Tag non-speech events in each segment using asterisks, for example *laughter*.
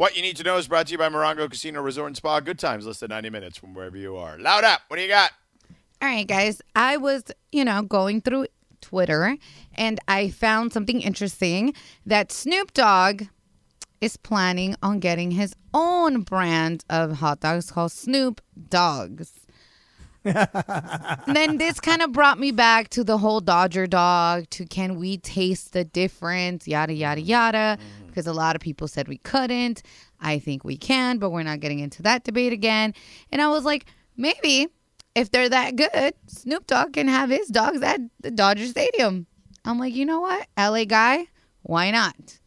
What you need to know is brought to you by Morongo Casino Resort and Spa. Good times, less than 90 minutes from wherever you are. Loud up. What do you got? All right, guys. I was, you know, going through Twitter and I found something interesting that Snoop Dogg is planning on getting his own brand of hot dogs called Snoop Dogs. *laughs* then this kind of brought me back to the whole Dodger dog, to can we taste the difference, yada, yada, yada, mm-hmm. Because a lot of people said we couldn't. I think we can, but we're not getting into that debate again. And I was like, maybe if they're that good, Snoop Dogg can have his dogs at the Dodger Stadium. I'm like, you know what? LA guy, why not?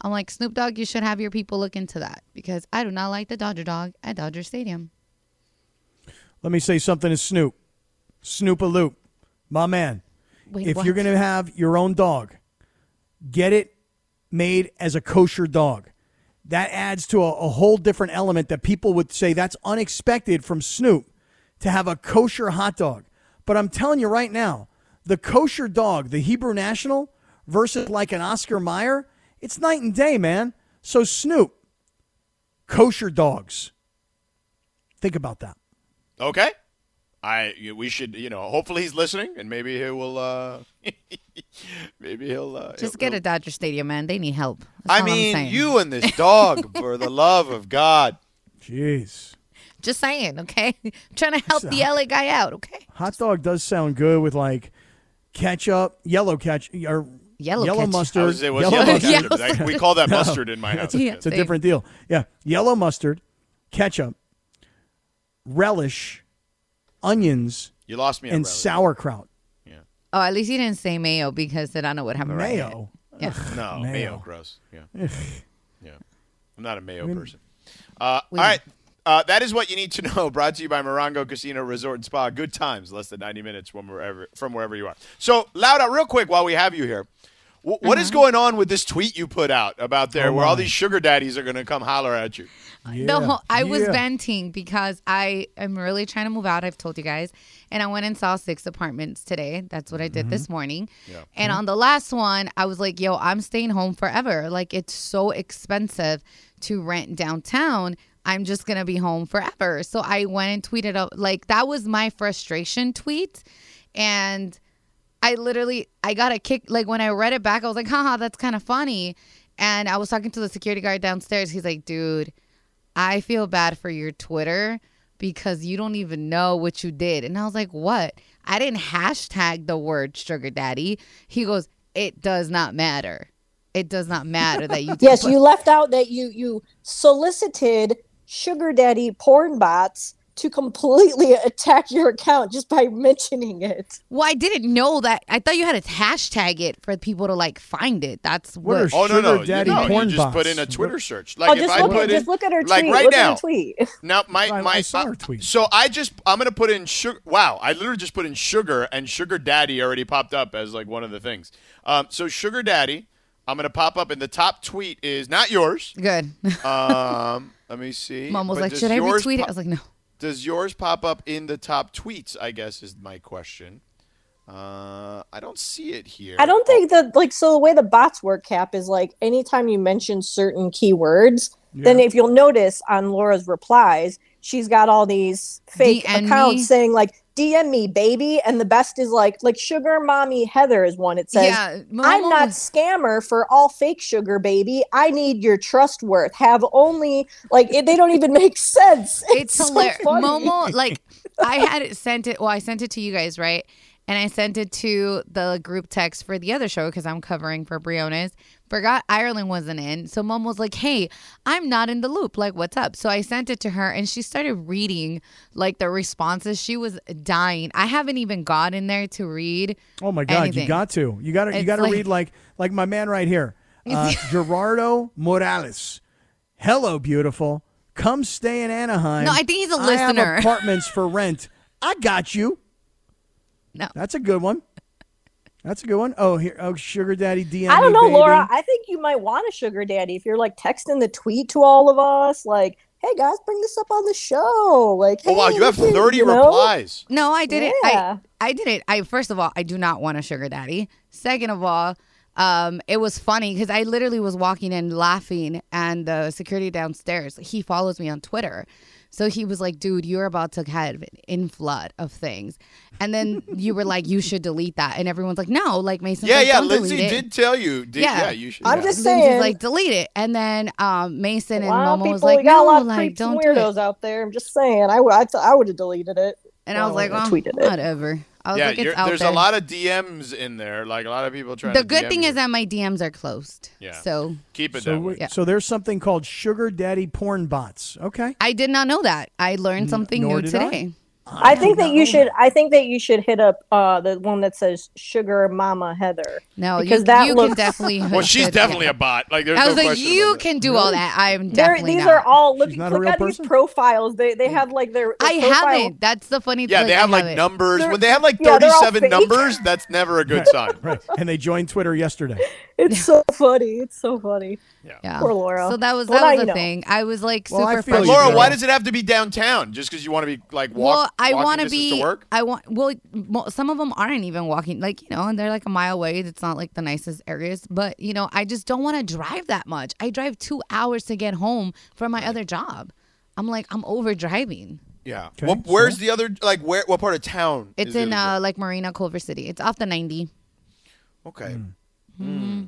I'm like, Snoop Dogg, you should have your people look into that because I do not like the Dodger dog at Dodger Stadium. Let me say something to Snoop. Snoop a loop. My man. Wait, if what? you're going to have your own dog, get it made as a kosher dog. That adds to a, a whole different element that people would say that's unexpected from Snoop to have a kosher hot dog. But I'm telling you right now, the kosher dog, the Hebrew National, versus like an Oscar Mayer, it's night and day, man. So, Snoop, kosher dogs. Think about that. Okay. I we should you know hopefully he's listening and maybe he will uh *laughs* maybe he'll uh, Just he'll- get a he'll- Dodger Stadium, man. They need help. That's I mean you and this dog *laughs* for the love of God. Jeez. Just saying, okay? I'm trying to help the LA guy out, okay? Hot dog does sound good with like ketchup, yellow ketchup, or Yellow yellow ketchup. Mustard. was it was yellow yellow mustard. ketchup. Like, we call that No. mustard in my *laughs* house. Yeah. It's a Same. different deal. Yeah, yellow mustard, ketchup, relish, onions, You lost me and relish. sauerkraut. Oh, at least you didn't say mayo because then I know what happened. right here. Mayo. Yeah. No, Mayo. mayo, gross. Yeah, yeah. I'm not a mayo person. Uh, all We- right, uh, that is what you need to know. *laughs* Brought to you by Morongo Casino Resort and Spa. Good times, less than 90 minutes from wherever from wherever you are. So, Lauda, real quick, while we have you here, wh- what is going on with this tweet you put out about there, Oh, where all these sugar daddies are going to come holler at you? Yeah. The whole, I was venting because I am really trying to move out. I've told you guys, and I went and saw six apartments today. That's what I did Mm-hmm. this morning. And on the last one, I was like, "Yo, I'm staying home forever. Like it's so expensive to rent downtown. I'm just gonna be home forever." So I went and tweeted out like that was my frustration tweet, and I literally I got a kick like when I read it back, I was like, haha, that's kind of funny. And I was talking to the security guard downstairs. He's like, dude, I feel bad for your Twitter because you don't even know what you did. And I was like, what? I didn't hashtag the word sugar daddy. He goes, it does not matter. It does not matter that you *laughs* Yes, you left out that you you solicited sugar daddy porn bots to completely *laughs* attack your account just by mentioning it. Well, I didn't know that. I thought you had to hashtag it for people to like find it. That's What what. Oh no, no, Sugar you, daddy no, you porn just bots. put in a Twitter search. Like oh, if just I look put at in, just look at her like tweet. right look now, at her tweet. Now my my I saw uh, her tweet. So I just I'm gonna put in sugar. Wow, I literally just put in sugar, and sugar daddy already popped up as like one of the things. Um, so sugar daddy, I'm gonna pop up, and the top tweet is not yours. Good. Um, let me see. *laughs* Mom was But like, should I yours retweet it? I was like, no. Does yours pop up in the top tweets? I guess is my question. Uh, I don't see it here. I don't think that like so the way the bots work Kap is like anytime you mention certain keywords, then if you'll notice on Laura's replies, she's got all these fake DM me. accounts saying like DM me baby and the best is like like sugar mommy Heather is one it says yeah, I'm not scammer for all fake sugar baby. I need your trust worth. Have only like it, they don't even make sense. *laughs* It's, so hilarious. funny. Momo, like *laughs* I had it sent it. Well, I sent it to you guys, right? And I sent it to the group text for the other show because I'm covering for Briones. Forgot Ireland wasn't in, so Mom was like, "Hey, I'm not in the loop. Like, what's up?" So I sent it to her, and she started reading like the responses. She was dying. I haven't even got in there to read. Oh my God, anything. you got to. You got to. You It's got to like- read like like my man right here, *laughs* uh, Gerardo Morales. Hello, beautiful. Come stay in Anaheim. No, I think he's a I have listener. apartments for rent. I got you. No. That's a good one. That's a good one. Oh, here. Oh, sugar daddy DM. I don't know, baby. Laura. I think you might want a sugar daddy if you're like texting the tweet to all of us, like, "Hey guys, bring this up on the show." Like, Oh wow, you have 30 you know? replies. No, I didn't. Yeah. I I did it. I first of all, I do not want a sugar daddy. Second of all, um, it was funny because I literally was walking in laughing, and the security downstairs, he follows me on Twitter. So he was like, dude, you're about to have an inflood of things. And then you were like, you should delete that. And everyone's like, no, like Mason. Yeah, like, yeah. "Don't Lindsay delete it." did tell you. Did, Yeah. yeah. you should. I'm yeah. just Lindsay's saying. like, delete it. And then um, Mason and lot Momo was like, we got a lot no, of like, don't do weirdos it. out there. I'm just saying. I, w- I, t- I would have deleted it. And I was like, I oh, tweeted it. whatever. I was Yeah, like, it's out there's there. a lot of DMs in there. Like a lot of people trying the to good DM thing you. is that my DMs are closed. Yeah. So keep it So, that way. we- so there's something called sugar daddy porn bots. Okay. I did not know that. I learned something nor new today. I. today. I think did that you should. I think that you should hit up uh, the one that says "Sugar Mama Heather." No, Because you, that you looks- can definitely. Well, she's definitely a bot. Like there's I was no like, you can do all that. I'm They're, definitely these not. are all look. She's not a Look real at person? these profiles. They they have like their. their I profile- haven't. That's the funny. Thing. Yeah, they have like haven't. numbers. They're- When they have like yeah, they're all 37 fake. numbers, that's never a good sign. Right. And they joined Twitter yesterday. It's so funny. It's so funny. Yeah. Poor Laura. So that was Well, that was you the know. thing. I was like Well, I super feel you, But Laura, why does it have to be downtown? Just because you want to be like walk? well, I walking want to be. to work. I want. Well, some of them aren't even walking. Like you know, and they're like a mile away. It's not like the nicest areas, but you know, I just don't want to drive that much. I drive two hours to get home from my other job. I'm like, I'm over driving. Yeah. Okay, What, where's the other? Like where? What part of town? It's is in uh, like Marina, Culver City. It's off the 90. job? Okay. Hmm. Hmm. Mm-hmm.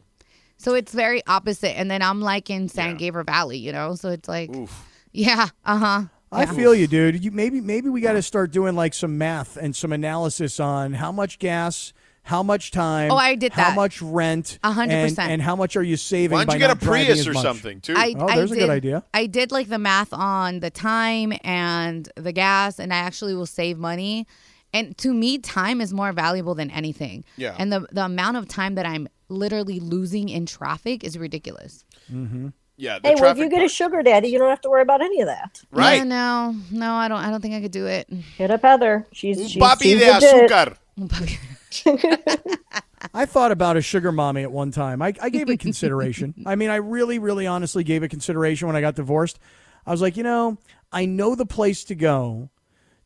So it's very opposite. And then I'm like in San Yeah. Gabriel Valley, you know? So it's like, Oof. yeah, uh huh. I feel you, dude. You maybe maybe we got to start doing like some math and some analysis on how much gas, how much time. Oh, I did that. How much rent? A hundred and- percent. And how much are you saving? Why don't by you get a Prius or something too? I, Oh, I there's a did, good idea. I did like the math on the time and the gas, and I actually will save money. And to me, time is more valuable than anything. Yeah. And the the amount of time that I'm literally losing in traffic is ridiculous. Mm-hmm. yeah. The Hey, well, if you get a sugar daddy, you don't have to worry about any of that. right. Yeah, no, no, I don't. I don't think I could do it. Hit up Heather. She's Un she's, papi she's de azúcar. *laughs* I thought about a sugar mommy at one time. I, I gave it consideration. *laughs* I mean, I really, really honestly gave it consideration when I got divorced. I was like, you know, I know the place to go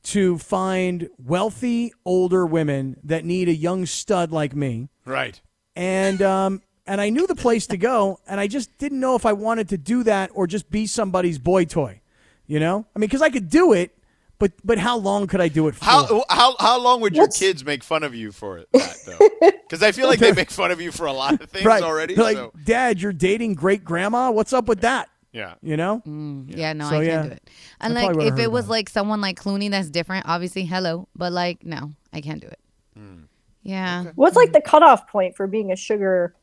to find wealthy older women that need a young stud like me. Right. And um, and I knew the place to go, and I just didn't know if I wanted to do that or just be somebody's boy toy. You know, I mean, because I could do it, but but how long could I do it for? How how how long would your What's- kids make fun of you for it? That though, *laughs* because I feel like they make fun of you for a lot of things right? already. They're like, so Dad, you're dating great grandma. What's up with that? yeah. You know, Yeah, no, So, I can't yeah, do it. And I like, if it was about it. like someone like Clooney, that's different. Obviously, hello, but like, no, I can't do it. Yeah, What's like the cutoff point for being a sugar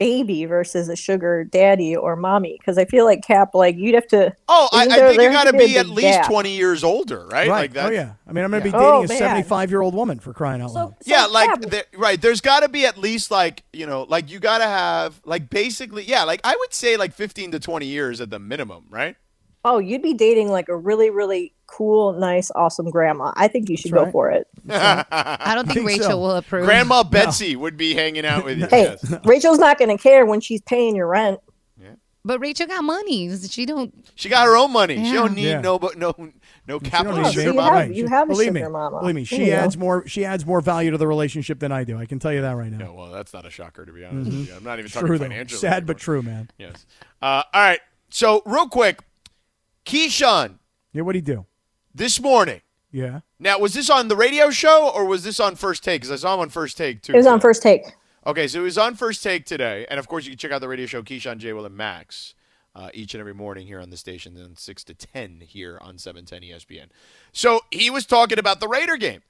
baby versus a sugar daddy or mommy? Because I feel like Kap, like you'd have to. Oh, I, Isn't I there- think you got to to be at least gap. twenty years older, right? Like that. oh yeah. I mean, I'm going to be dating Oh, a 75 year old woman for crying out So, loud. so Yeah, like there, right. There's got to be at least like you know, like you got to have like basically, yeah, like I would say like 15 to 20 years at the minimum, right? Oh, you'd be dating like a really, really cool, nice, awesome grandma. I think you should That's go right. for it. *laughs* I don't think, think Rachel so. will approve. Grandma Betsy would be hanging out with you. Hey, yes. *laughs* Rachel's not going to care when she's paying your rent. but Rachel got money. She don't. She got her own money. She don't need Yeah. no but no no capital don't need so sugar you mama. have- you have a believe sugar me, mama. Believe me, she you go. adds more. She adds more value to the relationship than I do. I can tell you that right now. Yeah, well, that's not a shocker to be honest. with you. I'm not even talking True though. financially. Sad but true, man. Yes. Uh, all right. So real quick, Keyshawn Yeah, what'd he do? this morning. Yeah. Now, was this on the radio show or was this on First Take? Because I saw him on First Take too. It was on first take. Okay, so it was on First Take today, and of course you can check out the radio show Keyshawn J. Will and Max uh, each and every morning here on the station, then six to ten here on seven ten E ESPN. So he was talking about the Raider game,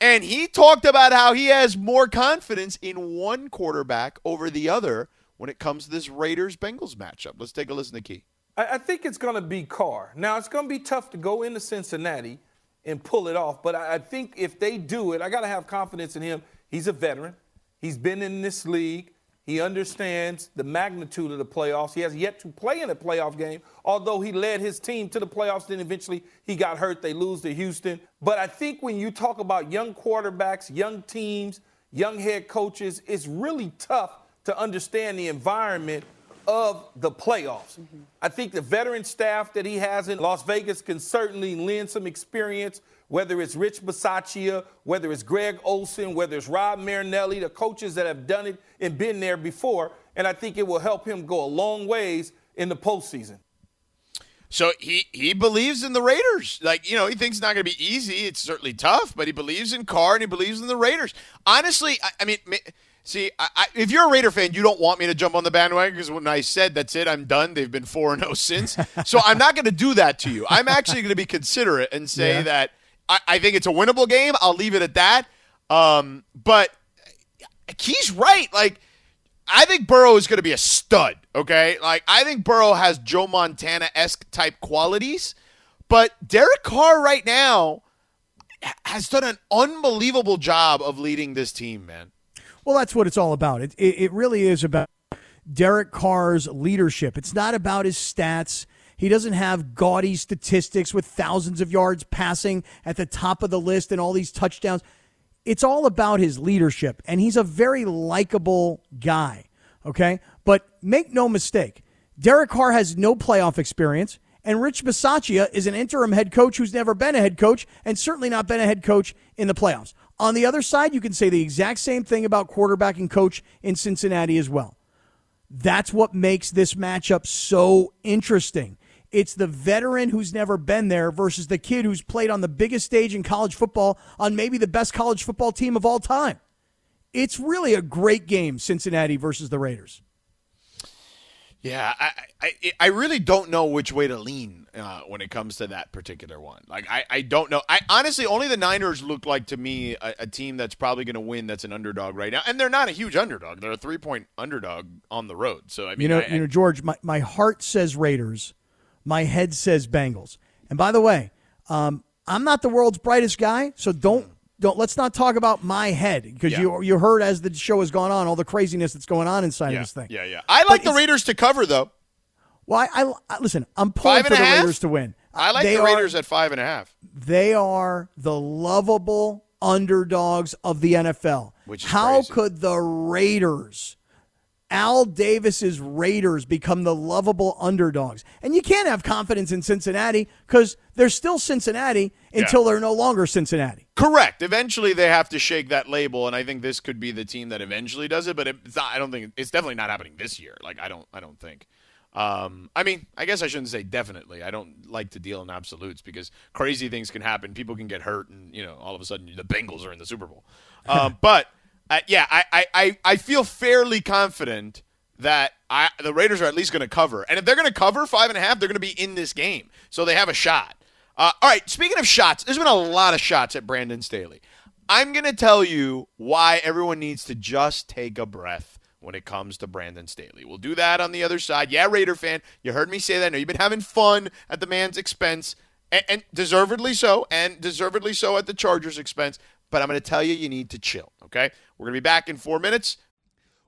and he talked about how he has more confidence in one quarterback over the other when it comes to this Raiders Bengals matchup. Let's take a listen to Key. I, I think it's going to be Carr. Now, it's going to be tough to go into Cincinnati and pull it off, but I, I think if they do it, I got to have confidence in him. He's a veteran, he's been in this league. He understands the magnitude of the playoffs. He has yet to play in a playoff game, although he led his team to the playoffs. Then eventually he got hurt. They lose to Houston. But I think when you talk about young quarterbacks, young teams, young head coaches, it's really tough to understand the environment of the playoffs. Mm-hmm. I think the veteran staff that he has in Las Vegas can certainly lend some experience, whether it's Rich Bisaccia, whether it's Greg Olson, whether it's Rod Marinelli, the coaches that have done it and been there before. And I think it will help him go a long ways in the postseason. So he he believes in the Raiders. Like you know, he thinks it's not going to be easy. It's certainly tough, but he believes in Carr and he believes in the Raiders. Honestly, I, I mean, see, I, I, if you're a Raider fan, you don't want me to jump on the bandwagon because when I said that's it, I'm done. They've been four and zero since. *laughs* so I'm not going to do that to you. I'm actually going to be considerate and say yeah. that I, I, think it's a winnable game. I'll leave it at that. Um, but he's right. Like I think Burrow is going to be a stud. Okay, like I think Burrow has Joe Montana esque type qualities, but Derek Carr right now has done an unbelievable job of leading this team, man. Well, that's what it's all about. It, it, it really is about Derek Carr's leadership. It's not about his stats. He doesn't have gaudy statistics with thousands of yards passing at the top of the list and all these touchdowns. It's all about his leadership, and he's a very likable guy. Okay. But make no mistake, Derek Carr has no playoff experience, and Rich Bisaccia is an interim head coach who's never been a head coach and certainly not been a head coach in the playoffs. On the other side, you can say the exact same thing about quarterback and coach in Cincinnati as well. That's what makes this matchup so interesting. It's the veteran who's never been there versus the kid who's played on the biggest stage in college football on maybe the best college football team of all time. It's really a great game, Cincinnati versus the Raiders. Yeah, I, I, I really don't know which way to lean uh, when it comes to that particular one. Like, I, I don't know. I honestly only the Niners look like to me a, a team that's probably going to win. That's an underdog right now, and they're not a huge underdog. They're a three point underdog on the road. So I mean, you know, I, you know, George, my, my heart says Raiders, my head says Bengals. And by the way, um, I'm not the world's brightest guy, so don't don't let's not talk about my head because yeah. you you heard as the show has gone on all the craziness that's going on inside yeah. of this thing. Yeah, yeah. I like but the Raiders to cover though. Well, I, I listen. I'm pulling for the half? Raiders to win. I like they the Raiders are, at five and a half. They are the lovable underdogs of the NFL. Which How crazy. could the Raiders Al Davis's Raiders become the lovable underdogs. And you can't have confidence in Cincinnati because they're still Cincinnati until yeah. they're no longer Cincinnati. Correct. Eventually, they have to shake that label, and I think this could be the team that eventually does it. But it's not. I don't think it's definitely not happening this year. Like I don't. I don't think. Um, I mean, I guess I shouldn't say definitely. I don't like to deal in absolutes because crazy things can happen. People can get hurt, and you know, all of a sudden the Bengals are in the Super Bowl. Um, *laughs* but uh, yeah, I, I, I feel fairly confident that I, the Raiders are at least going to cover. And if they're going to cover five and a half, they're going to be in this game. So they have a shot. Uh, all right, speaking of shots, there's been a lot of shots at Brandon Staley. I'm going to tell you why everyone needs to just take a breath when it comes to Brandon Staley. We'll do that on the other side. Yeah, Raider fan, you heard me say that. I know you've been having fun at the man's expense, and, and deservedly so, and deservedly so at the Chargers' expense. But I'm going to tell you, you need to chill, okay? We're going to be back in four minutes.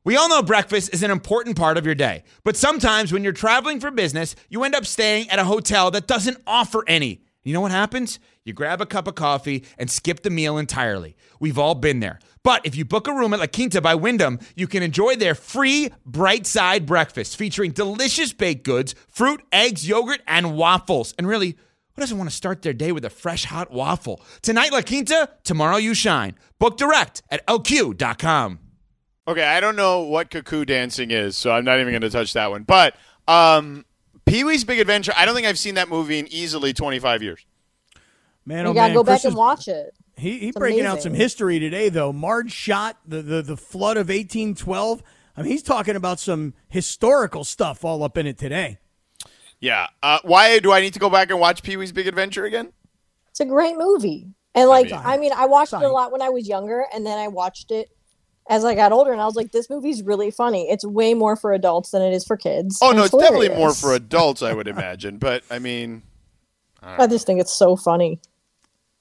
We all know breakfast is an important part of your day, but sometimes when you're traveling for business, you end up staying at a hotel that doesn't offer any. You know what happens? You grab a cup of coffee and skip the meal entirely. We've all been there. But if you book a room at La Quinta by Wyndham, you can enjoy their free bright side breakfast featuring delicious baked goods, fruit, eggs, yogurt, and waffles. And really, who doesn't want to start their day with a fresh hot waffle? Tonight, La Quinta, tomorrow, you shine. Book direct at lq.com. Okay, I don't know what cuckoo dancing is, so I'm not even going to touch that one. But um, Pee Wee's Big Adventure, I don't think I've seen that movie in easily 25 years. Man, you oh gotta man, go Chris back and watch it. He he breaking amazing. out some history today though. Marge shot the, the the flood of 1812. I mean, he's talking about some historical stuff all up in it today. Yeah. Uh, why do I need to go back and watch Pee Wee's Big Adventure again? It's a great movie. And like, I mean, I, mean, I watched it a lot when I was younger, and then I watched it as I got older, and I was like, this movie's really funny. It's way more for adults than it is for kids. Oh no, it's, it's definitely more for adults, I would imagine. But I mean, I, I just think it's so funny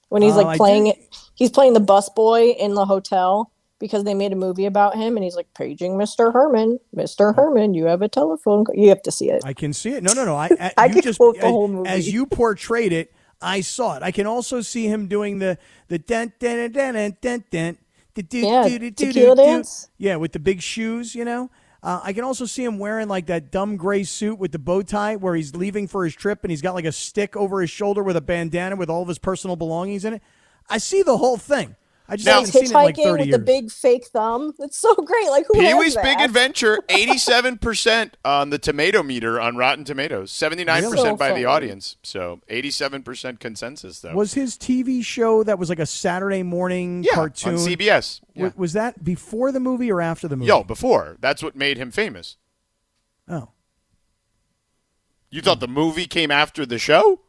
when he's uh, like playing it. He's playing the bus boy in the hotel, because they made a movie about him and he's like paging Mr. Herman. Mr. Herman, you have a telephone. You have to see it. I can see it. No, no, no. I, I, *laughs* can just, quote the whole movie. As you portrayed it, I saw it. I can also see him doing the the dent dent dent dent dent. Yeah, tequila dance. Yeah, with the big shoes, you know. Uh, I can also see him wearing like that dumb gray suit with the bow tie where he's leaving for his trip and he's got like a stick over his shoulder with a bandana with all of his personal belongings in it. I see the whole thing. I just Now- haven't seen it in like hitchhiking 30 with years. the big fake thumb. It's so great. Like who Pee has Wee's that? Big Adventure, *laughs* 87% on the tomato meter on Rotten Tomatoes, 79% Really? by So the audience. So 87% consensus, though. was his TV show that was like a Saturday morning yeah, cartoon? on CBS. wa- Yeah. Was that before the movie or after the movie? Yo, before. That's what made him famous. Oh. You thought the movie came after the show?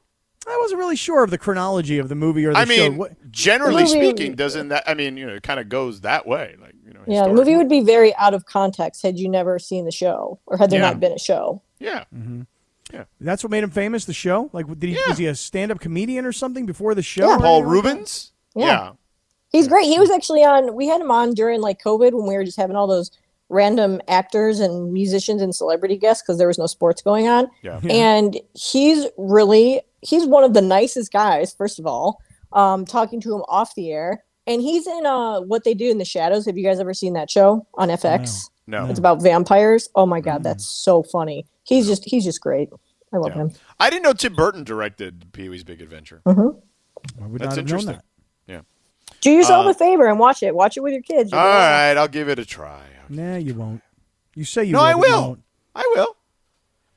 I wasn't really sure of the chronology of the movie or the show. I show. mean, What- generally movie- speaking, doesn't that? I mean, you know, it kind of goes that way. Like, you know, Yeah, the movie would be very out of context had you never seen the show or had there Yeah. not been a show. Yeah. Mm-hmm. Yeah. That's what made him famous. The show, like, did he Yeah. was he a stand-up comedian or something before the show? Yeah. Paul anything like that? Reubens. Yeah. He's great. He was actually on. We had him on during like COVID when we were just having all those random actors and musicians and celebrity guests because there was no sports going on. Yeah. And he's really he's one of the nicest guys. First of all, um, talking to him off the air, and he's in uh what they do in the shadows. Have you guys ever seen that show on FX? No. It's about vampires. Oh my god, that's so funny. He's just he's just great. I love Yeah. him. I didn't know Tim Burton directed Pee Wee's Big Adventure. I would That's not have known interesting. that. Yeah. Do yourself Uh, a favor and watch it. Watch it with your kids. You'll All be I'll give it a try. Nah, you won't. You say you No, will, I but you will. won't. I will.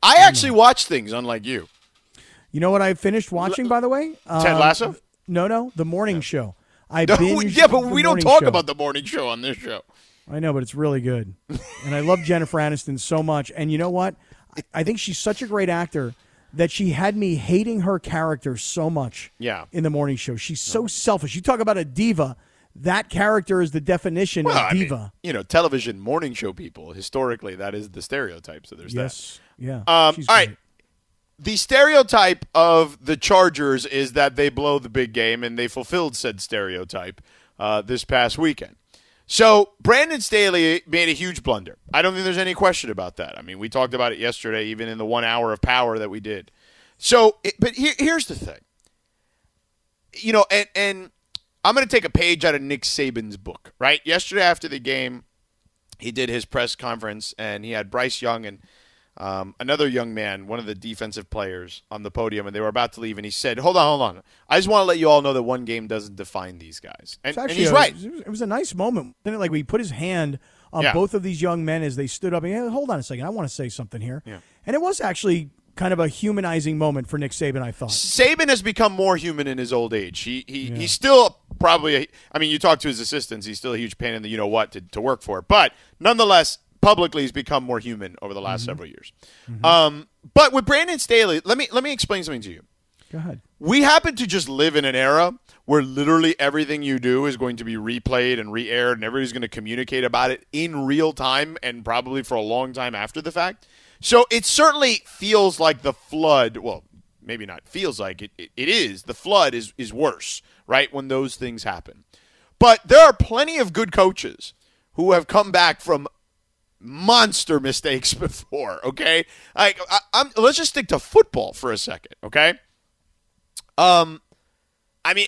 I actually watch things unlike you. You know what I finished watching, by the way? Ted Um, Lasso? No, no, the morning show. I No, binged *laughs* yeah, but we don't talk show. about the morning show on this show. I know, but it's really good. and I love Jennifer Aniston so much. And you know what? I- think she's such a great actor that she had me hating her character so much Yeah. in the morning show. She's so selfish. You talk about a diva. That character is the definition Well, of I mean, diva. you know, television morning show people historically that is the stereotype. So there's yes. Yeah. that. Um, she's all right. The stereotype of the Chargers is that they blow the big game, and they fulfilled said stereotype uh, this past weekend. So Brandon Staley made a huge blunder. I don't think there's any question about that. I mean, we talked about it yesterday, even in the one hour of power that we did. So, it, but here, here's the thing. You know, and and I'm going to take a page out of Nick Saban's book. Right, yesterday after the game, he did his press conference, and he had Bryce Young and um, another young man, one of the defensive players, on the podium, and they were about to leave, and he said, "Hold on, hold on. I just want to let you all know that one game doesn't define these guys." And, It's and actually he's right. It was, it was a nice moment. Didn't it? Like we put his hand on Yeah. both of these young men as they stood up. And hey, hold on a second. I want to say something here. Yeah. And it was actually kind of a humanizing moment for Nick Saban. I thought. Saban has become more human in his old age. He he he's still probably. A, I mean, you talk to his assistants. He's still a huge pain in the you know what to, to work for. But nonetheless, publicly, he's become more human over the last Mm-hmm. several years. Um, but with Brandon Staley, let me let me explain something to you. Go ahead. We happen to just live in an era where literally everything you do is going to be replayed and re-aired, and everybody's going to communicate about it in real time and probably for a long time after the fact. So it certainly feels like the flood. Well, maybe not feels like it. It, it is the flood is is worse, right? When those things happen. But there are plenty of good coaches who have come back from monster mistakes *laughs* before. Okay, like I. Let's just stick to football for a second. Okay. Um, I mean,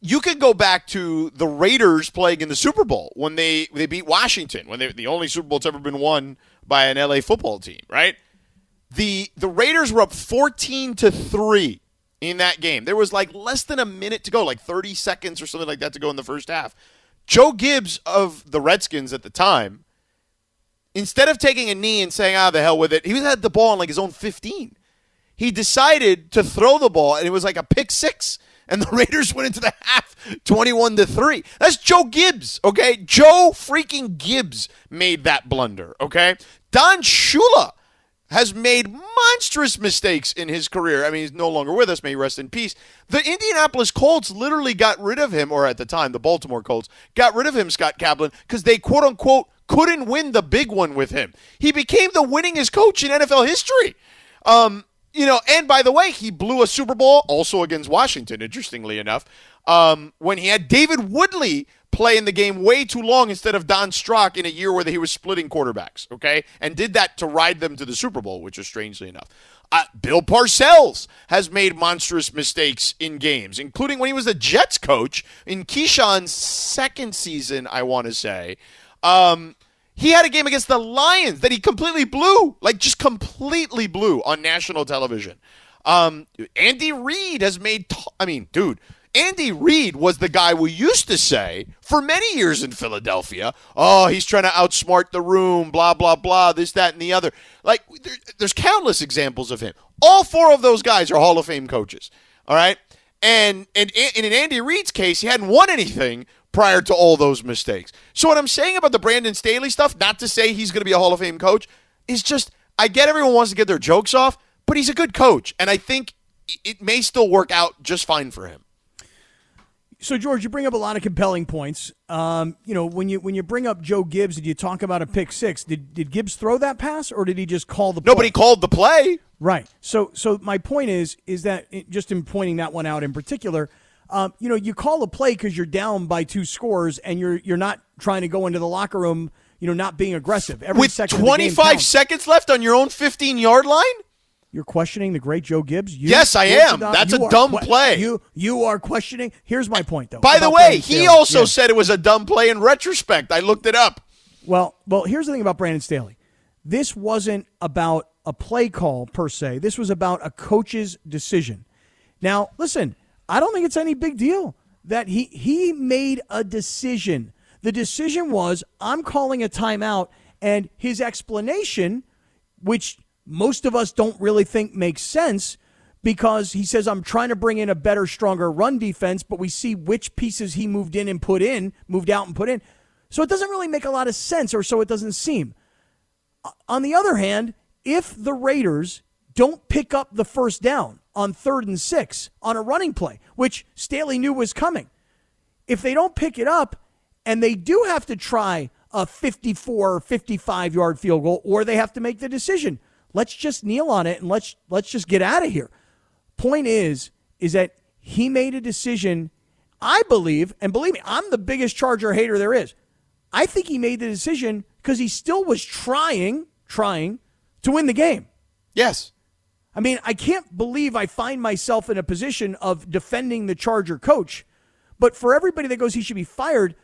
you can go back to the Raiders playing in the Super Bowl when they they beat Washington when they the only Super Bowl that's ever been won by an LA football team, right? The the Raiders were up 14 to 3 in that game. There was like less than a minute to go, like 30 seconds or something like that to go in the first half. Joe Gibbs of the Redskins at the time, instead of taking a knee and saying, ah, the hell with it, he had the ball on like his own 15 he decided to throw the ball and it was like a pick six and the *laughs* raiders went into the half 21 to 3 that's joe gibbs okay joe freaking gibbs made that blunder okay don shula has made monstrous mistakes in his career. I mean, he's no longer with us. May he rest in peace. The Indianapolis Colts literally got rid of him, or at the time, the Baltimore Colts got rid of him, Scott Kaplan, because they quote unquote couldn't win the big one with him. He became the winningest coach in NFL history. Um, you know, and by the way, he blew a Super Bowl also against Washington, interestingly enough, um, when he had David Woodley play in the game way too long instead of Don Strock in a year where he was splitting quarterbacks, okay? And did that to ride them to the Super Bowl, which is strangely enough. Uh, Bill Parcells has made monstrous mistakes in games, including when he was the Jets coach in Keyshawn's second season, I want to say. Um, He had a game against the Lions that he completely blew, like just completely blew on national television. Um, Andy Reid has made. T- I mean, dude, Andy Reid was the guy we used to say for many years in Philadelphia. Oh, he's trying to outsmart the room, blah, blah, blah, this, that, and the other. Like, there, there's countless examples of him. All four of those guys are Hall of Fame coaches. All right. And, and, and in Andy Reid's case, he hadn't won anything prior to all those mistakes. So, what I'm saying about the Brandon Staley stuff, not to say he's going to be a Hall of Fame coach, is just I get everyone wants to get their jokes off, but he's a good coach. And I think it may still work out just fine for him. So George, you bring up a lot of compelling points. Um, you know, when you when you bring up Joe Gibbs, did you talk about a pick six? Did did Gibbs throw that pass, or did he just call the? Nobody play? called the play. Right. So so my point is is that just in pointing that one out in particular, um, you know, you call a play because you're down by two scores and you're you're not trying to go into the locker room, you know, not being aggressive. Every With 25 seconds left on your own 15 yard line. You're questioning the great Joe Gibbs. You, yes, I am. That's a dumb que- play. You you are questioning. Here's my point, though. By the way, he also yeah. said it was a dumb play in retrospect. I looked it up. Well, well, here's the thing about Brandon Staley. This wasn't about a play call per se. This was about a coach's decision. Now, listen, I don't think it's any big deal that he he made a decision. The decision was I'm calling a timeout, and his explanation, which most of us don't really think makes sense because he says, I'm trying to bring in a better, stronger run defense, but we see which pieces he moved in and put in, moved out and put in. So it doesn't really make a lot of sense, or so it doesn't seem. On the other hand, if the Raiders don't pick up the first down on third and six on a running play, which Staley knew was coming, if they don't pick it up and they do have to try a 54 or 55 yard field goal, or they have to make the decision Let's just kneel on it and let's let's just get out of here. Point is is that he made a decision I believe and believe me, I'm the biggest Charger hater there is. I think he made the decision because he still was trying, trying to win the game. Yes. I mean, I can't believe I find myself in a position of defending the Charger coach. But for everybody that goes he should be fired,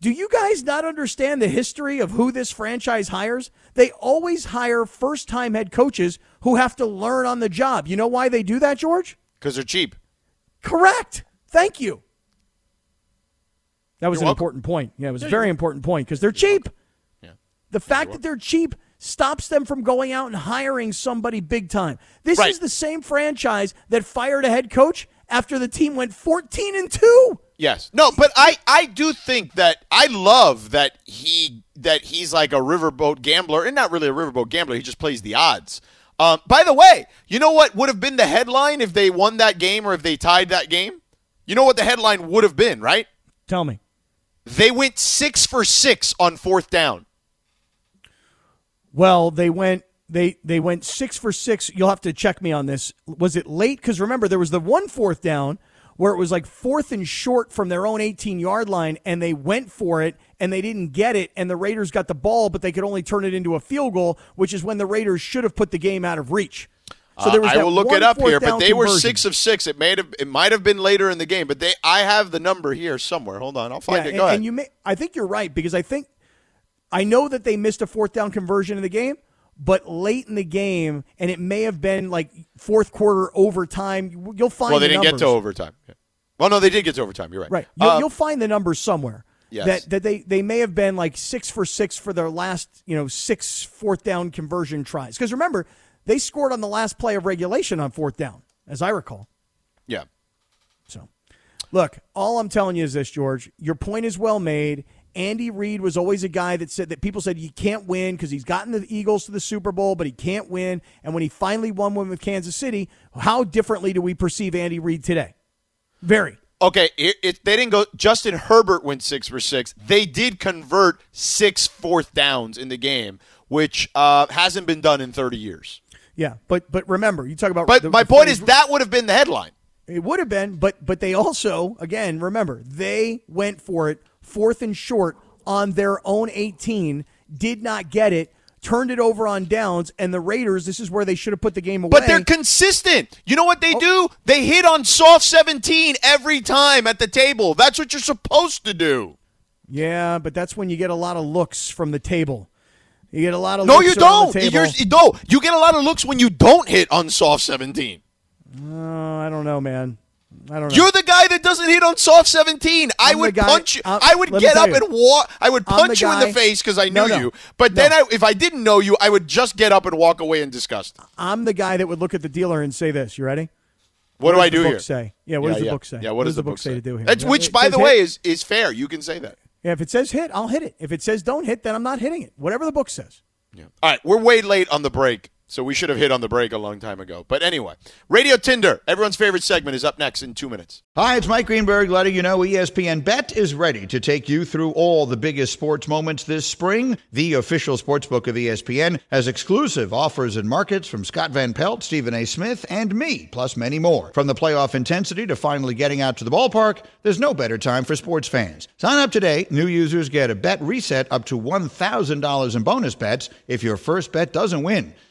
do you guys not understand the history of who this franchise hires? They always hire first time head coaches who have to learn on the job. You know why they do that, George? Because they're cheap. Correct. Thank you. That was You're an welcome. important point. Yeah, it was yeah, a very important point because they're cheap. Yeah. The fact that they're cheap stops them from going out and hiring somebody big time. This right. is the same franchise that fired a head coach after the team went 14 and 2. Yes. No, but I I do think that I love that he that he's like a riverboat gambler and not really a riverboat gambler. He just plays the odds. Um, by the way, you know what would have been the headline if they won that game or if they tied that game? You know what the headline would have been, right? Tell me. They went six for six on fourth down. Well, they went they they went six for six. You'll have to check me on this. Was it late? Because remember, there was the one fourth down where it was like fourth and short from their own 18 yard line, and they went for it and they didn't get it, and the Raiders got the ball, but they could only turn it into a field goal, which is when the Raiders should have put the game out of reach. So there was uh, I will look it up here, but they conversion. were six of six. It may have it might have been later in the game, but they I have the number here somewhere. Hold on, I'll find yeah, it. Go and, ahead. And you may, I think you're right because I think I know that they missed a fourth down conversion in the game, but late in the game, and it may have been like fourth quarter overtime. You'll find. Well, they the didn't numbers. get to overtime. Yeah. Well, no, they did get to overtime. You're right. Right. You'll, uh, you'll find the numbers somewhere. Yes. That that they they may have been like six for six for their last you know six fourth down conversion tries. Because remember, they scored on the last play of regulation on fourth down, as I recall. Yeah. So, look, all I'm telling you is this, George. Your point is well made. Andy Reid was always a guy that said that people said you can't win because he's gotten the Eagles to the Super Bowl, but he can't win. And when he finally won one with Kansas City, how differently do we perceive Andy Reid today? Very. Okay, it, it, they didn't go. Justin Herbert went six for six. They did convert six fourth downs in the game, which uh, hasn't been done in 30 years. Yeah, but but remember, you talk about. But the, my the point is that would have been the headline. It would have been, but but they also again remember they went for it fourth and short on their own 18, did not get it turned it over on downs, and the Raiders, this is where they should have put the game away. But they're consistent. You know what they oh. do? They hit on soft 17 every time at the table. That's what you're supposed to do. Yeah, but that's when you get a lot of looks from the table. You get a lot of No, looks you don't. the table. You're, no, you get a lot of looks when you don't hit on soft 17. Oh, I don't know, man. I don't know. You're the guy that doesn't hit on soft 17. I I'm the would guy- punch you. I would get up you. and walk. I would punch you in the face because I No, knew no. you. But No. then I, if I didn't know you, I would just get up and walk away in disgust. I'm the guy that would look at the dealer and say this. You ready? What, do I do here? say? Yeah, what does the yeah. book say? Yeah, what, does the book say to do here? That's, which, by the hit. way, is is fair. You can say that. Yeah, if it says hit, I'll hit it. If it says don't hit, then I'm not hitting it. Whatever the book says. Yeah. All right, we're way late on the break, so we should have hit on the break a long time ago. But anyway, Radio Tinder, everyone's favorite segment, is up next in two minutes. Hi, it's Mike Greenberg letting you know ESPN Bet is ready to take you through all the biggest sports moments this spring. The official sportsbook of ESPN has exclusive offers and markets from Scott Van Pelt, Stephen A. Smith, and me, plus many more. From the playoff intensity to finally getting out to the ballpark, there's no better time for sports fans. Sign up today. New users get a bet reset up to $1,000 in bonus bets if your first bet doesn't win.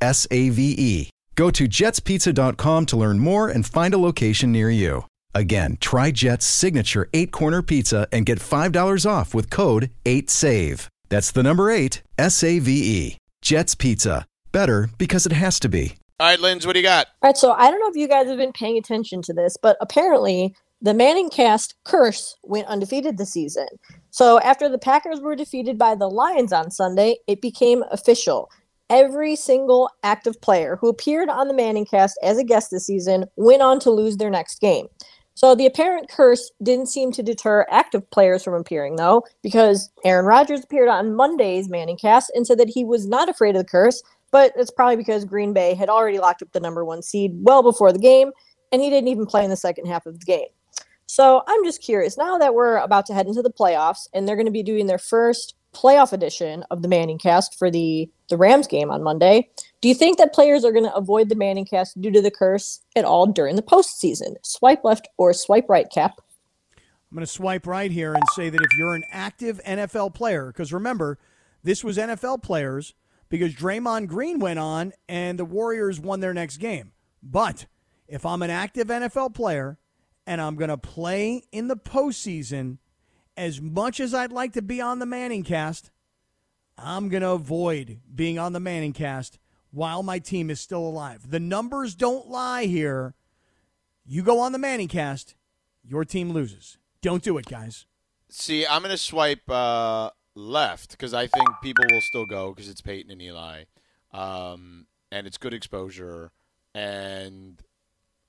S A V E. Go to jetspizza.com to learn more and find a location near you. Again, try Jet's signature eight corner pizza and get $5 off with code 8SAVE. That's the number eight, S A V E. Jet's Pizza. Better because it has to be. All right, Linz, what do you got? All right, so I don't know if you guys have been paying attention to this, but apparently the Manning cast curse went undefeated this season. So after the Packers were defeated by the Lions on Sunday, it became official. Every single active player who appeared on the Manning cast as a guest this season went on to lose their next game. So the apparent curse didn't seem to deter active players from appearing, though, because Aaron Rodgers appeared on Monday's Manning cast and said that he was not afraid of the curse, but it's probably because Green Bay had already locked up the number one seed well before the game, and he didn't even play in the second half of the game. So I'm just curious now that we're about to head into the playoffs, and they're going to be doing their first playoff edition of the Manning cast for the, the Rams game on Monday. Do you think that players are going to avoid the Manning cast due to the curse at all during the postseason? Swipe left or swipe right, Kap? I'm going to swipe right here and say that if you're an active NFL player, because remember, this was NFL players because Draymond Green went on and the Warriors won their next game. But if I'm an active NFL player and I'm going to play in the postseason, as much as I'd like to be on the Manning cast, I'm going to avoid being on the Manning cast while my team is still alive. The numbers don't lie here. You go on the Manning cast, your team loses. Don't do it, guys. See, I'm going to swipe uh, left because I think people will still go because it's Peyton and Eli, um, and it's good exposure. And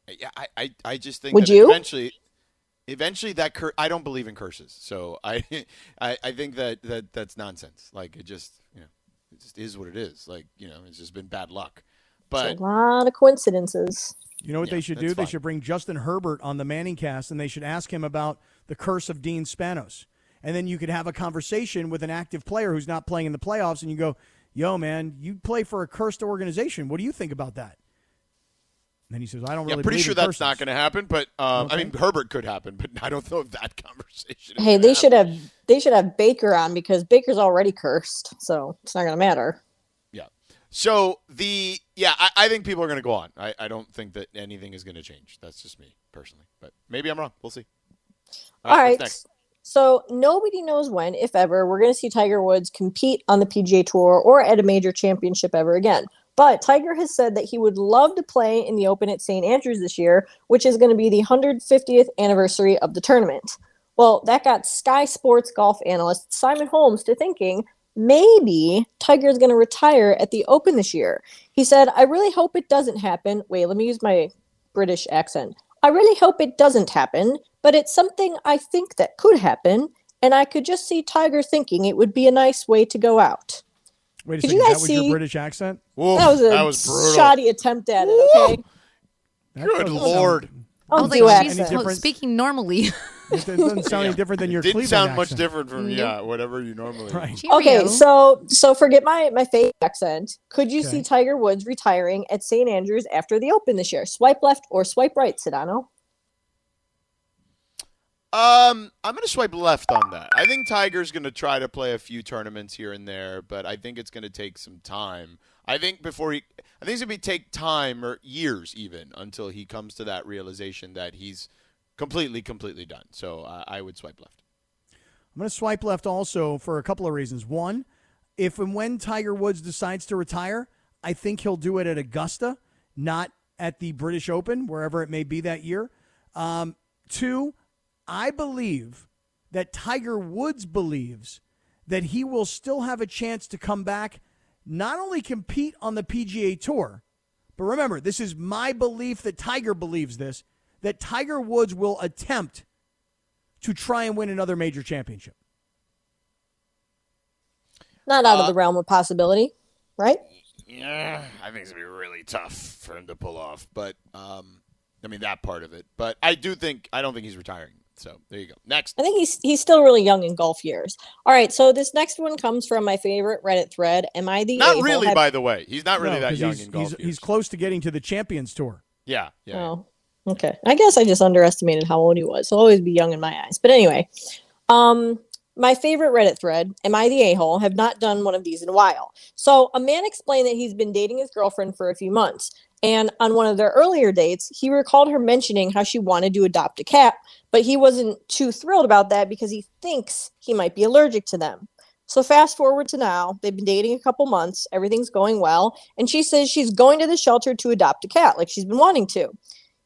yeah, I, I, I just think Would that you? eventually, eventually that cur- I don't believe in curses, so I, *laughs* I, I think that, that that's nonsense. Like it just, you know, it just is what it is. Like you know, it's just been bad luck. But a lot of coincidences. You know what Yeah, they should that's do? They should bring Justin Herbert on the Manning cast and they should ask him about the curse of Dean Spanos. And then you could have a conversation with an active player who's not playing in the playoffs and you go, Yo, man, you play for a cursed organization. What do you think about that? And then he says, I don't really." yeah, really pretty sure that's curses." not going to happen. But um, I mean, Herbert could happen, but I don't know if that *laughs* conversation. Hey, gonna they should have they should have Baker on because Baker's already cursed, so it's not going to matter. Yeah. So the yeah, I, I think people are going to go on. I, I don't think that anything is going to change. That's just me personally, but maybe I'm wrong. We'll see. All what's right. So nobody knows when, if ever, we're going to see Tiger Woods compete on the PGA Tour or at a major championship ever again. But Tiger has said that he would love to play in the Open at St. Andrews this year, which is going to be the 150th anniversary of the tournament. Well, that got Sky Sports golf analyst Simon Holmes to thinking maybe Tiger's going to retire at the Open this year. He said, I really hope it doesn't happen. Wait, let me use my British accent. I really hope it doesn't happen, but it's something I think that could happen, and I could just see Tiger thinking it would be a nice way to go out. Wait a Did second. you That guys was see- your British accent? Whoa, That was a that was brutal. shoddy attempt at it, okay? That Good doesn't lord. I I'll was do like, she's accent. different? speaking normally. It doesn't sound any different than your Didn't Cleveland sound much accent. different from mm-hmm. yeah whatever you normally. Right. Okay, Cheerio. so so forget my my fake accent. Could you Okay. see Tiger Woods retiring at St. Andrews after the Open this year? Swipe left or swipe right, Sedano? Um, I'm going to swipe left on that. I think Tiger's going to try to play a few tournaments here and there, but I think it's going to take some time. I think before he, I think it's going to take time or years even until he comes to that realization that he's completely, completely done. So uh, I would swipe left. I'm going to swipe left also for a couple of reasons. One, if and when Tiger Woods decides to retire, I think he'll do it at Augusta, not at the British Open, wherever it may be that year. Um, two, I believe that Tiger Woods believes that he will still have a chance to come back, not only compete on the PGA Tour, but remember, this is my belief that Tiger believes this, that Tiger Woods will attempt to try and win another major championship. Not out of the realm of possibility, right? Yeah, I think it's going to be really tough for him to pull off, but um, I mean that part of it. But I do think I don't think he's retiring. So there you go. Next. I think he's he's still really young in golf years. All right, so this next one comes from my favorite Reddit thread. Am I the Not a-hole? really, Have- by the way. He's not really No, that 'cause young he's, in golf. he's, years. he's close to getting to the Champions Tour. yeah, yeah. yeah. Oh, okay. I guess I just underestimated how old he was. He'll always be young in my eyes. But anyway, um, my favorite Reddit thread, Am I the a hole? have not done one of these in a while. So a man explained that he's been dating his girlfriend for a few months. And on one of their earlier dates, he recalled her mentioning how she wanted to adopt a cat, but he wasn't too thrilled about that because he thinks he might be allergic to them. So fast forward to now, they've been dating a couple months, everything's going well, and she says she's going to the shelter to adopt a cat like she's been wanting to.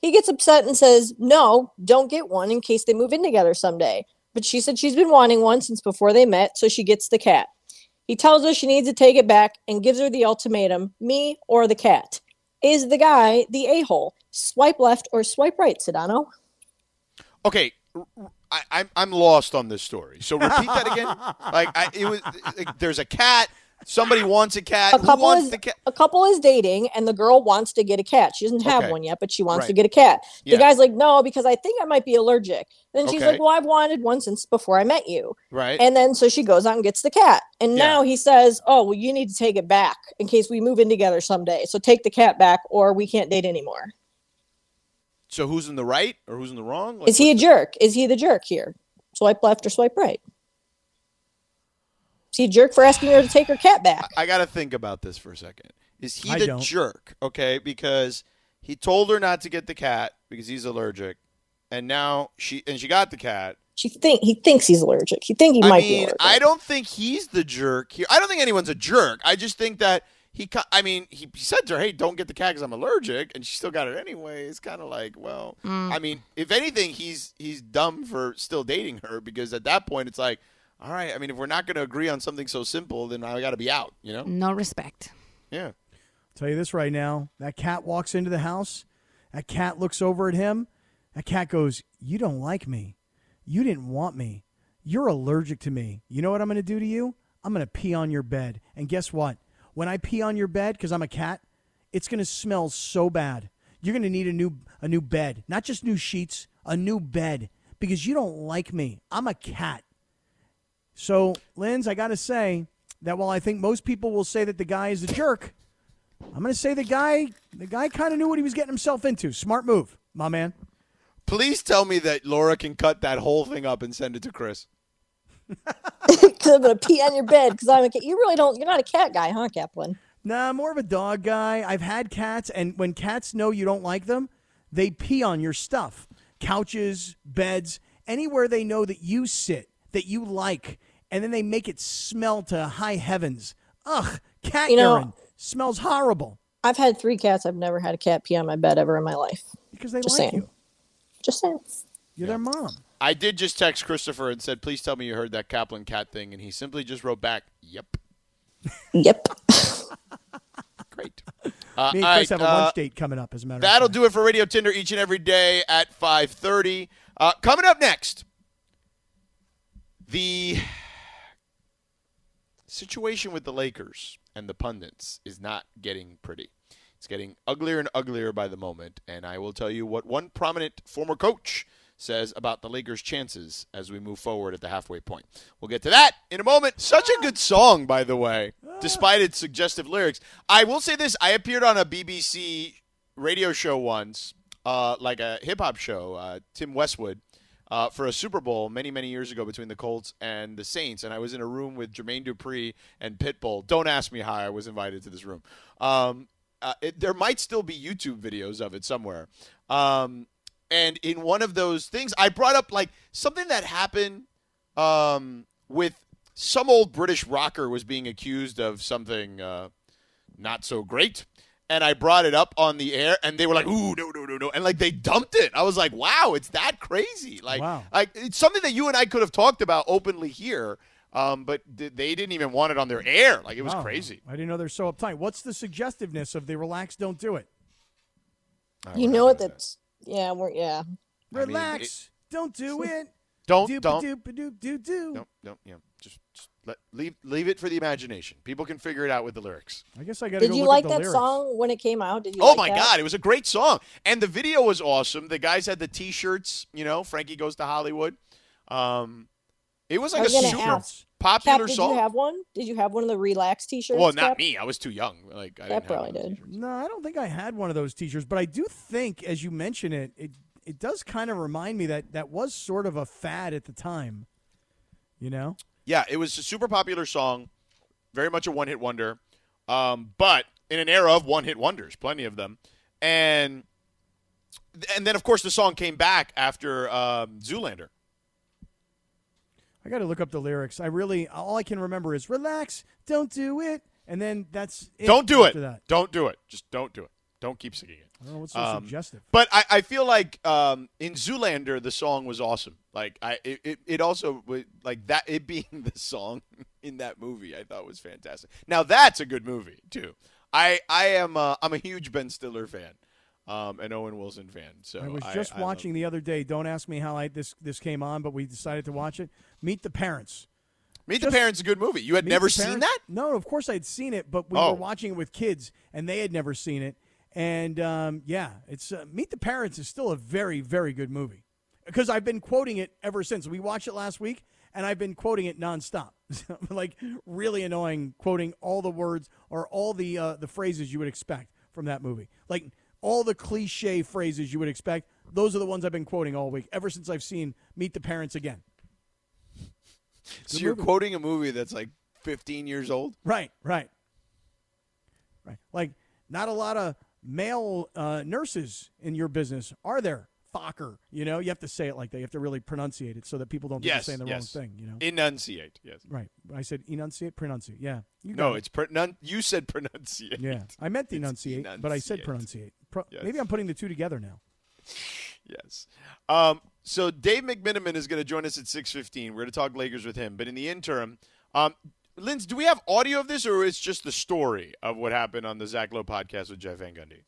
He gets upset and says, No, don't get one in case they move in together someday. But she said she's been wanting one since before they met, so she gets the cat. He tells her she needs to take it back and gives her the ultimatum me or the cat. Is the guy the a hole? Swipe left or swipe right, Sedano? Okay, I, I'm I'm lost on this story. So repeat that again. *laughs* Like I, it was. Like, there's a cat. Somebody wants a cat. A Who couple wants is the cat? a couple is dating, and the girl wants to get a cat. She doesn't have Okay. one yet, but she wants to get a cat. The Yeah. guy's like, "No, because I think I might be allergic." Then she's Okay. like, "Well, I've wanted one since before I met you." Right. And then so she goes out and gets the cat. And Yeah. now he says, Oh, well, you need to take it back in case we move in together someday. So take the cat back or we can't date anymore. so who's in the right or who's in the wrong? Like, Is he a jerk? Is he the jerk here? Swipe left or swipe right? Is he a jerk for asking her to take her cat back? the- I got to think about this for a second. Is he I the don't. jerk? Okay, because he told her not to get the cat because he's allergic, and now she and she got the cat. She think he thinks he's allergic. He think he I might be allergic. I don't think he's the jerk here. I don't think anyone's a jerk. I just think that he. co- I mean, he, he said to her, "Hey, don't get the cat because I'm allergic," and she still got it anyway. It's kind of like, well, mm. I mean, if anything, he's he's dumb for still dating her because at that point, it's like, all right. I mean, if we're not going to agree on something so simple, then I got to be out. You know? No respect. Yeah. I'll Tell you this right now that cat walks into the house, that cat looks over at him, that cat goes, You don't like me. You didn't want me. You're allergic to me. You know what I'm going to do to you? I'm going to pee on your bed. And guess what? When I pee on your bed, because I'm a cat, it's going to smell so bad. You're going to need a new a new bed, not just new sheets, a new bed, because you don't like me. I'm a cat. So, Linz, I got to say that while I think most people will say that the guy is a jerk, I'm going to say the guy the guy kind of knew what he was getting himself into. Smart move, my man. Please tell me that Laura can cut that whole thing up and send it to Chris. Because I'm gonna pee on your bed because I'm a cat. You really don't. You're not a cat guy, huh, Kaplan? Nah, I'm more of a dog guy. I've had cats, and when cats know you don't like them, they pee on your stuff couches, beds, anywhere they know that you sit, that you like, and then they make it smell to high heavens. Ugh, cat You know- urine smells horrible I've had three cats. I've never had a cat pee on my bed ever in my life. because they Just like saying. you. Just saying. You're their mom. I did just text Christopher and said, "Please tell me you heard that Kaplan cat thing," and he simply just wrote back, "Yep." Yep. *laughs* Great. Uh, Me and Chris right, have a uh, lunch date coming up, as a matter That'll of do it for Radio Tinder each and every day at 5:30. Uh, coming up next, the situation with the Lakers and the pundits is not getting pretty. It's getting uglier and uglier by the moment, and I will tell you what one prominent former coach says about the Lakers' chances as we move forward at the halfway point. We'll get to that in a moment. Such a good song, by the way, despite its suggestive lyrics. I will say this: I appeared on a BBC radio show once, uh, like a hip hop show. Uh, Tim Westwood. Uh, for a Super Bowl many, many years ago between the Colts and the Saints, and I was in a room with Jermaine Dupri and Pitbull. Don't ask me how I was invited to this room. Um, uh, it, there might still be YouTube videos of it somewhere. Um, and in one of those things, I brought up like something that happened um, with some old British rocker was being accused of something uh, not so great. And I brought it up on the air, and they were like, "Ooh, no, no, no, no!" And like they dumped it. I was like, "Wow, it's that crazy!" Like, Wow. like it's something that you and I could have talked about openly here, um, but th- they didn't even want it on their air. Like it was Wow. crazy. I didn't know they're so uptight. What's the suggestiveness of the relax, don't do it? You know what? That's yeah. We're yeah. I mean, Relax, don't do *laughs* it. Don't Doop don't do doop do do. no no yeah just, just let, leave leave it for the imagination. People can figure it out with the lyrics. I guess I got to Did go you look like that lyrics. song when it came out? Did you? Oh like my that? god, it was a great song, and the video was awesome. The guys had the T-shirts. You know, Frankie goes to Hollywood. Um, it was like I was a super ask. popular Kap, did song. you have one? Did you have one of the relax T-shirts? well, not Kap? me. I was too young. Like I Kap probably one of those did. t-shirts. No, I don't think I had one of those T-shirts, but I do think, as you mention it, it it does kind of remind me that that was sort of a fad at the time. You know, Yeah, it was a super popular song, very much a one-hit wonder, um, but in an era of one-hit wonders, plenty of them, and and then of course the song came back after um, Zoolander. I got to look up the lyrics. I really all I can remember is relax, don't do it, and then that's it Don't do it. after That. Don't do it. Just don't do it. Don't keep singing it. I don't know what's so Um, suggestive. But I, I feel like um, in Zoolander the song was awesome. Like I it, it, also like that it being the song *laughs* in that movie I thought was fantastic. Now that's a good movie too. I I am uh, I'm a huge Ben Stiller fan. Um, an Owen Wilson fan. So I was just I watching the other day. Don't ask me how I this this came on, but we decided to watch it. Meet the Parents. Meet just- the Parents, is a good movie. You had Meet never seen that? No, of course I'd seen it, but we Oh. were watching it with kids, and they had never seen it. And um, yeah, it's uh, Meet the Parents is still a very very good movie because I've been quoting it ever since we watched it last week, and I've been quoting it nonstop. *laughs* like really annoying, quoting all the words or all the uh, the phrases you would expect from that movie. Like all the cliche phrases you would expect. Those are the ones I've been quoting all week ever since I've seen Meet the Parents again. So you're quoting a movie that's like 15 years old? Right, right, right. Like not a lot of male uh, nurses in your business, are there? Fokker, you know, you have to say it like that. You have to really pronunciate it so that people don't think Yes, you're saying the yes. wrong thing. You know, Enunciate. Yes. right? I said enunciate, pronunciate. Yeah, you No, it. it's pronun- you said *laughs* pronunciate. yeah. I meant It's enunciate, but I said enunciate. pronunciate. Pro- Yes. Maybe I'm putting the two together now. Yes. Um, so Dave McMenamin is going to join us at 6:15. We're going to talk Lakers with him. But in the interim, um, Linz, do we have audio of this, or is just the story of what happened on the Zach Lowe podcast with Jeff Van Gundy?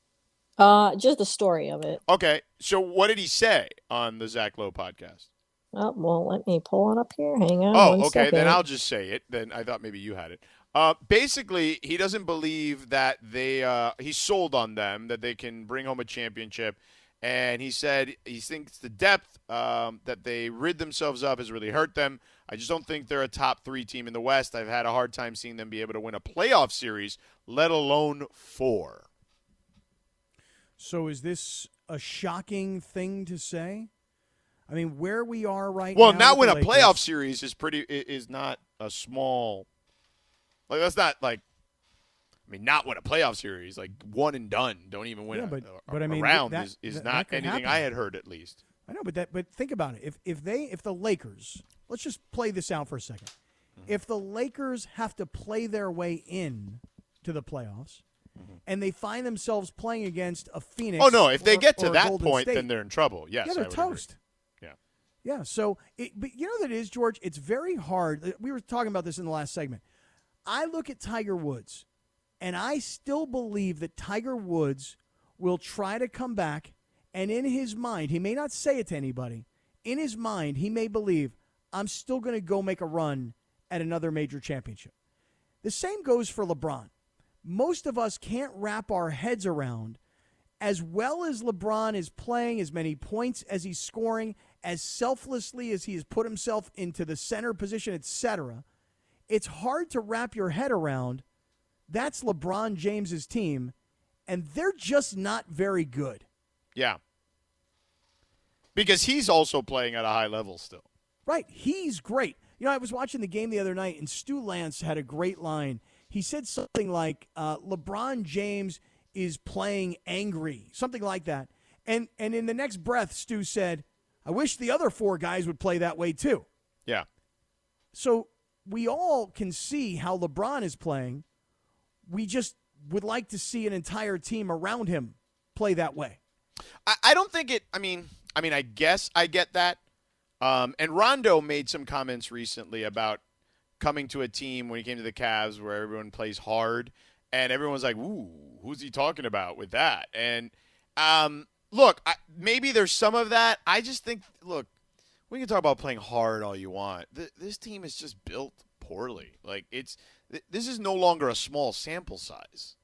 Uh, just the story of it. Okay. So what did he say on the Zach Lowe podcast? Oh, well, let me pull it up here. Hang on. Oh, okay. Then. I'll just say it. Then I thought maybe you had it. Uh, basically, he doesn't believe that they. Uh, he's sold on them that they can bring home a championship, and he said he thinks the depth um, that they rid themselves of has really hurt them. I just don't think they're a top three team in the West. I've had a hard time seeing them be able to win a playoff series, let alone four. So is this a shocking thing to say? I mean, where we are right now Well, now. not with win a Lakers- playoff series is pretty is not a small. Like that's not like. I mean, not win a playoff series like one and done. Don't even win Yeah, a, but- a- but I mean, round that- is, is that- not that anything happen. I had heard at least. I know, but that but think about it. If if they if the Lakers, let's just play this out for a 2nd Mm-hmm. If the Lakers have to play their way in to the playoffs Mm-hmm. and they find themselves playing against a Phoenix Oh no! If they get to that Golden point, State, then they're in trouble. Yes, yeah, they're agree. toast. Yeah. Yeah, so it, but you know what it is, George. It's very hard. We were talking about this in the last segment. I look at Tiger Woods, and I still believe that Tiger Woods will try to come back. And in his mind, he may not say it to anybody. In his mind, he may believe I'm still going to go make a run at another major championship. The same goes for LeBron. Most of us can't wrap our heads around as well as LeBron is playing, as many points as he's scoring, as selflessly as he has put himself into the center position, etc., it's hard to wrap your head around. That's LeBron James's team, and they're just not very good. Yeah. Because he's also playing at a high level still. Right. He's great. You know, I was watching the game the other night, and Stu Lantz had a great line. He said something like, uh, LeBron James is playing angry, something like that. And, and in the next breath, Stu said, I wish the other four guys would play that way too. Yeah. So we all can see how LeBron is playing. We just would like to see an entire team around him play that way. I, I don't think it. I mean, I mean, I guess I get that. Um, and Rondo made some comments recently about coming to a team when he came to the Cavs where everyone plays hard, and everyone's like, "Ooh, who's he talking about with that?" And um, look, I, maybe there's some of that. I just think, look, we can talk about playing hard all you want. Th- this team is just built poorly. Like it's th- this is no longer a small sample size.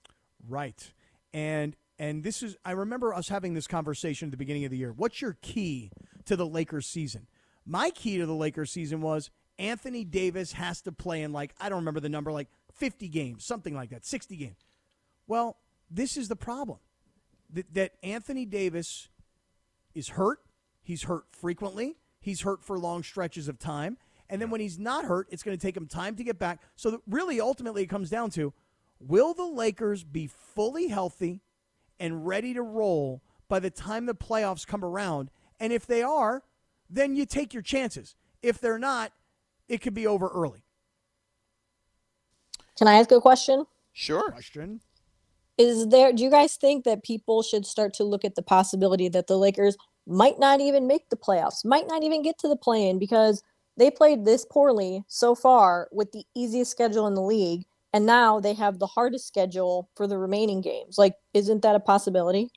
Right. And and this is I remember us having this conversation at the beginning of the year. What's your key to the Lakers season? My key to the Lakers season was Anthony Davis has to play in like I don't remember the number like 50 games, something like that, 60 games. Well, this is the problem. That, that Anthony Davis is hurt. He's hurt frequently. He's hurt for long stretches of time. And then when he's not hurt, it's going to take him time to get back. So really, ultimately, it comes down to will the Lakers be fully healthy and ready to roll by the time the playoffs come around? And if they are, then you take your chances. If they're not, it could be over early. Can I ask a question? Sure. Question. Is there do you guys think that people should start to look at the possibility that the Lakers might not even make the playoffs, might not even get to the play in because they played this poorly so far with the easiest schedule in the league and now they have the hardest schedule for the remaining games. Like isn't that a possibility?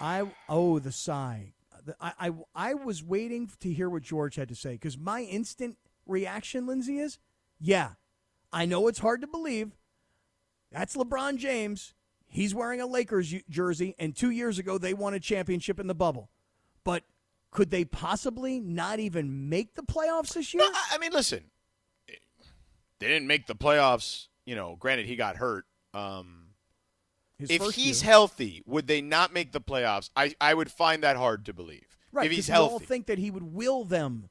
I oh the sigh. I I, I was waiting to hear what George had to say because my instant reaction, Lindsay, is yeah. I know it's hard to believe. That's LeBron James. He's wearing a Lakers jersey, and two years ago they won a championship in the bubble. But could they possibly not even make the playoffs this year? No, I mean, listen, they didn't make the playoffs. You know, granted he got hurt. Um, His if he's year. healthy, would they not make the playoffs? I, I would find that hard to believe. right, if he's 'cause we all think that he would will them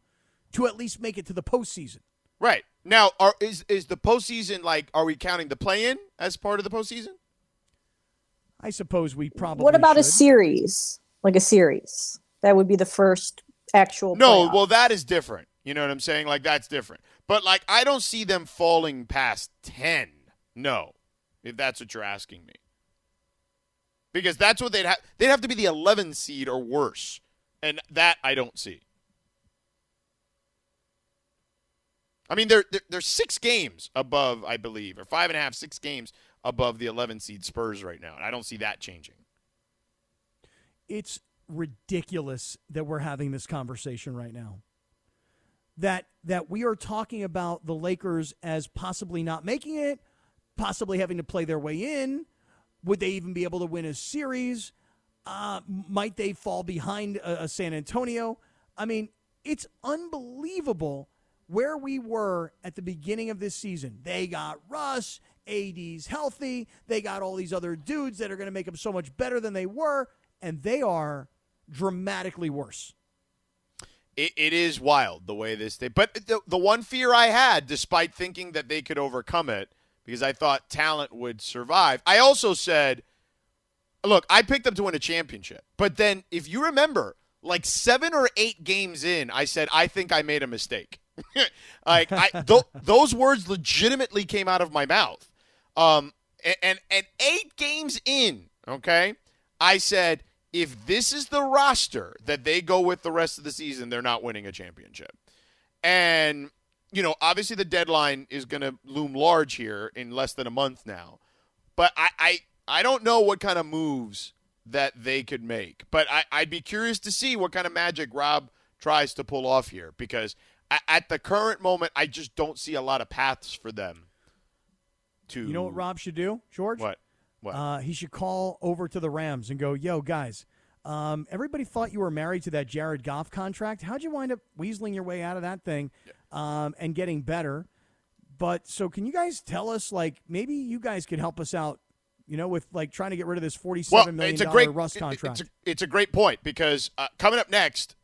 to at least make it to the postseason. right. Now, are, is is the postseason like? Are we counting the play-in as part of the postseason? I suppose we probably. what about a series? Like a series. That would be the first actual No, playoff. well, that is different. You know what I'm saying? Like that's different. But like, I don't see them falling past ten. No, if that's what you're asking me, because that's what they'd have. They'd have to be the 11 seed or worse, and that I don't see. I mean, they're, they're they're six games above, I believe, or five and a half, six games above the 11 seed Spurs right now, and I don't see that changing. it's ridiculous that we're having this conversation right now. That that we are talking about the Lakers as possibly not making it, possibly having to play their way in. Would they even be able to win a series? Uh, might they fall behind a, a San Antonio? I mean, it's unbelievable where we were at the beginning of this season. They got Russ, AD's healthy. They got all these other dudes that are going to make them so much better than they were, and they are dramatically worse. It, it is wild the way this thing. But the, the one fear I had, despite thinking that they could overcome it, because I thought talent would survive, I also said, look, I picked them to win a championship. But then, if you remember, like seven or eight games in, I said, I think I made a mistake. *laughs* like I, *laughs* th- those words legitimately came out of my mouth. Um, and, and and eight games in, okay, I said if this is the roster that they go with the rest of the season, they're not winning a championship. And you know, obviously the deadline is going to loom large here in less than a month now. But I, I, I don't know what kind of moves that they could make. But I, I'd be curious to see what kind of magic Rob tries to pull off here because at the current moment, I just don't see a lot of paths for them. To You know what Rob should do, George? What? What? Uh, he should call over to the Rams and go, "Yo, guys, Um, everybody thought you were married to that Jared Goff contract. How'd you wind up weaseling your way out of that thing um, and getting better? But so, can you guys tell us, like, maybe you guys could help us out, you know, with like trying to get rid of this forty-seven well, million it's a great Russ it- contract? It's a, it's a great point because uh, coming up next,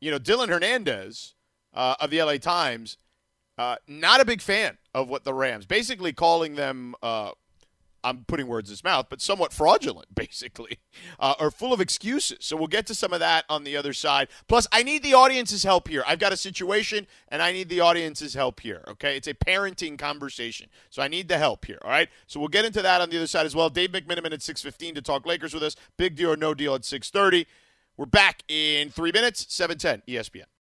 you know, Dylan Hernandez uh, of the LA Times, uh, not a big fan of what the Rams, basically calling them. I'm putting words in his mouth, but somewhat fraudulent, *laughs* basically, uh, or full of excuses. So we'll get to some of that on the other side. Plus, I need the audience's help here. I've got a situation, and I need the audience's help here. Okay, it's a parenting conversation, so I need the help here. All right, so we'll get into that on the other side as well. Dave McMenamin at 6:15 to talk Lakers with us. Big deal or no deal at 6:30. We're back in three minutes. 7:10 ESPN.